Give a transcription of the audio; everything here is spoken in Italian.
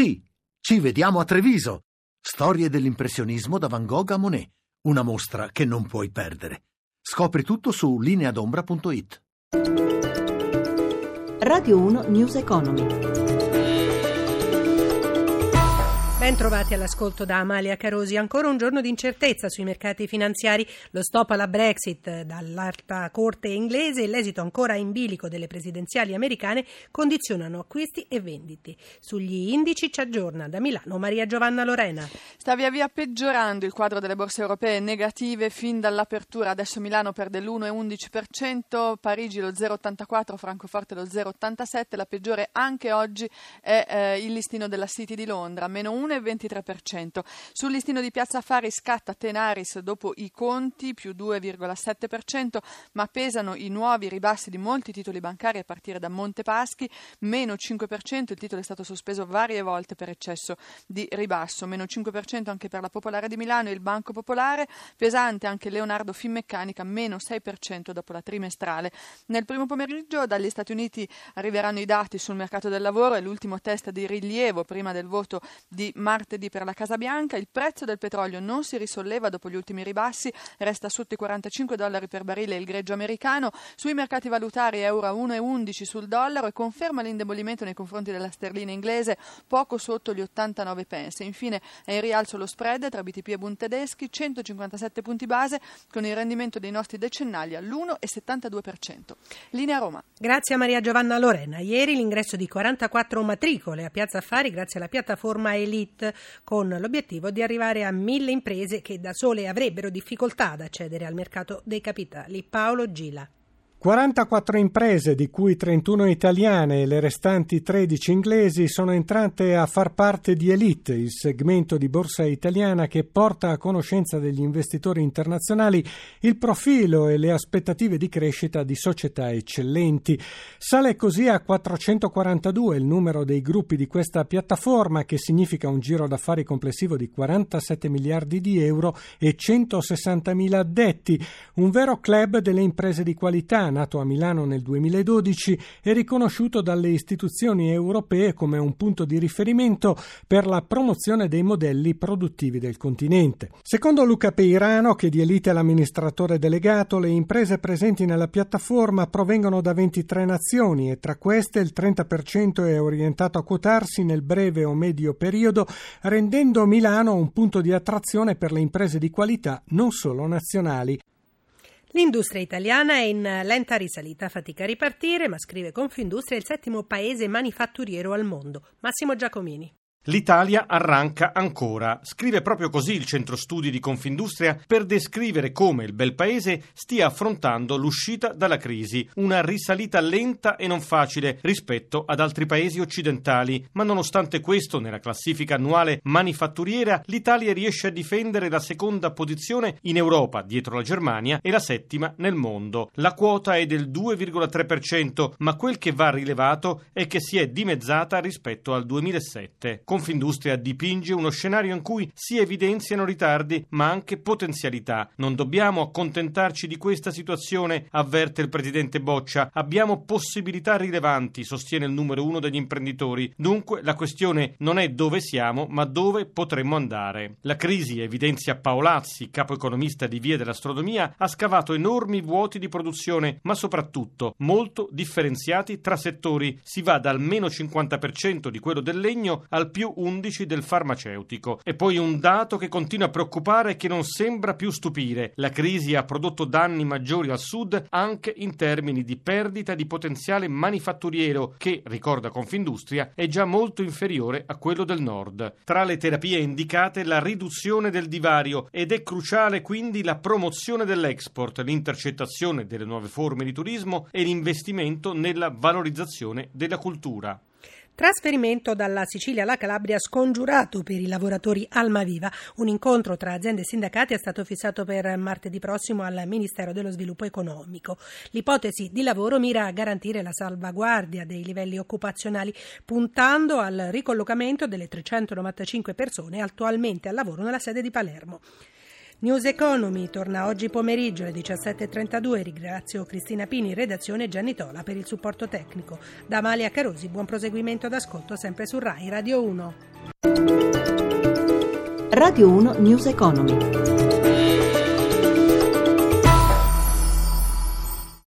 Sì, ci vediamo a Treviso. Storie dell'impressionismo da Van Gogh a Monet. Una mostra che non puoi perdere. Scopri tutto su lineadombra.it. Radio 1 News Economy. Ben trovati all'ascolto da Amalia Carosi. Ancora un giorno di incertezza sui mercati finanziari, lo stop alla Brexit dall'alta corte inglese e l'esito ancora in bilico delle presidenziali americane condizionano acquisti e venditi. Sugli indici ci aggiorna da Milano Maria Giovanna Lorena. Sta via via peggiorando il quadro delle borse europee negative fin dall'apertura. Adesso Milano perde l'1,11%, Parigi lo 0,84%, Francoforte lo 0,87%. La peggiore anche oggi è eh, il listino della City di Londra, meno 1 1,23%. Sul listino di Piazza Affari scatta Tenaris dopo i conti più 2,7%, ma pesano i nuovi ribassi di molti titoli bancari a partire da Montepaschi, meno 5%, il titolo è stato sospeso varie volte per eccesso di ribasso, meno 5% anche per la Popolare di Milano e il Banco Popolare, pesante anche Leonardo Finmeccanica, meno 6% dopo la trimestrale. Nel primo pomeriggio dagli Stati Uniti arriveranno i dati sul mercato del lavoro e l'ultimo test di rilievo prima del voto di martedì per la Casa Bianca. Il prezzo del petrolio non si risolleva dopo gli ultimi ribassi, resta sotto i 45 dollari per barile il greggio americano. Sui mercati valutari euro a 1,11 sul dollaro e conferma l'indebolimento nei confronti della sterlina inglese poco sotto gli 89 pence. Infine è in rialzo lo spread tra BTP e Bund tedeschi, 157 punti base con il rendimento dei nostri decennali all'1,72%. Linea Roma. Grazie a Maria Giovanna Lorena. Ieri l'ingresso di 44 matricole a Piazza Affari grazie alla piattaforma Elite Summit con l'obiettivo di arrivare a mille imprese che da sole avrebbero difficoltà ad accedere al mercato dei capitali. Paolo Gila. 44 imprese, di cui 31 italiane e le restanti 13 inglesi, sono entrate a far parte di Elite, il segmento di borsa italiana che porta a conoscenza degli investitori internazionali il profilo e le aspettative di crescita di società eccellenti. Sale così a 442 il numero dei gruppi di questa piattaforma, che significa un giro d'affari complessivo di 47 miliardi di euro e 160 mila addetti, un vero club delle imprese di qualità nato a Milano nel 2012, è riconosciuto dalle istituzioni europee come un punto di riferimento per la promozione dei modelli produttivi del continente. Secondo Luca Peirano, che di Elite è l'amministratore delegato, le imprese presenti nella piattaforma provengono da 23 nazioni e tra queste il 30% è orientato a quotarsi nel breve o medio periodo, rendendo Milano un punto di attrazione per le imprese di qualità non solo nazionali. L'industria italiana è in lenta risalita, fatica a ripartire, ma scrive Confindustria il settimo paese manifatturiero al mondo. Massimo Giacomini. L'Italia arranca ancora. Scrive proprio così il centro studi di Confindustria per descrivere come il bel paese stia affrontando l'uscita dalla crisi, una risalita lenta e non facile rispetto ad altri paesi occidentali, ma nonostante questo nella classifica annuale manifatturiera l'Italia riesce a difendere la seconda posizione in Europa dietro la Germania e la settima nel mondo. La quota è del 2,3%, ma quel che va rilevato è che si è dimezzata rispetto al 2007. Confindustria dipinge uno scenario in cui si evidenziano ritardi ma anche potenzialità. Non dobbiamo accontentarci di questa situazione, avverte il presidente Boccia. Abbiamo possibilità rilevanti, sostiene il numero uno degli imprenditori. Dunque la questione non è dove siamo, ma dove potremmo andare. La crisi, evidenzia Paolazzi, capo economista di Via dell'Astronomia, ha scavato enormi vuoti di produzione, ma soprattutto molto differenziati tra settori. Si va dal meno 50% di quello del legno al più più 11 del farmaceutico. E poi un dato che continua a preoccupare e che non sembra più stupire. La crisi ha prodotto danni maggiori al sud anche in termini di perdita di potenziale manifatturiero che, ricorda Confindustria, è già molto inferiore a quello del nord. Tra le terapie indicate la riduzione del divario ed è cruciale quindi la promozione dell'export, l'intercettazione delle nuove forme di turismo e l'investimento nella valorizzazione della cultura. Trasferimento dalla Sicilia alla Calabria scongiurato per i lavoratori Almaviva. Un incontro tra aziende e sindacati è stato fissato per martedì prossimo al Ministero dello Sviluppo Economico. L'ipotesi di lavoro mira a garantire la salvaguardia dei livelli occupazionali, puntando al ricollocamento delle 395 persone attualmente al lavoro nella sede di Palermo. News Economy torna oggi pomeriggio alle 17.32. Ringrazio Cristina Pini, redazione Gianni Tola per il supporto tecnico. Da Amalia Carosi, buon proseguimento d'ascolto sempre su RAI Radio 1. Radio 1 News Economy.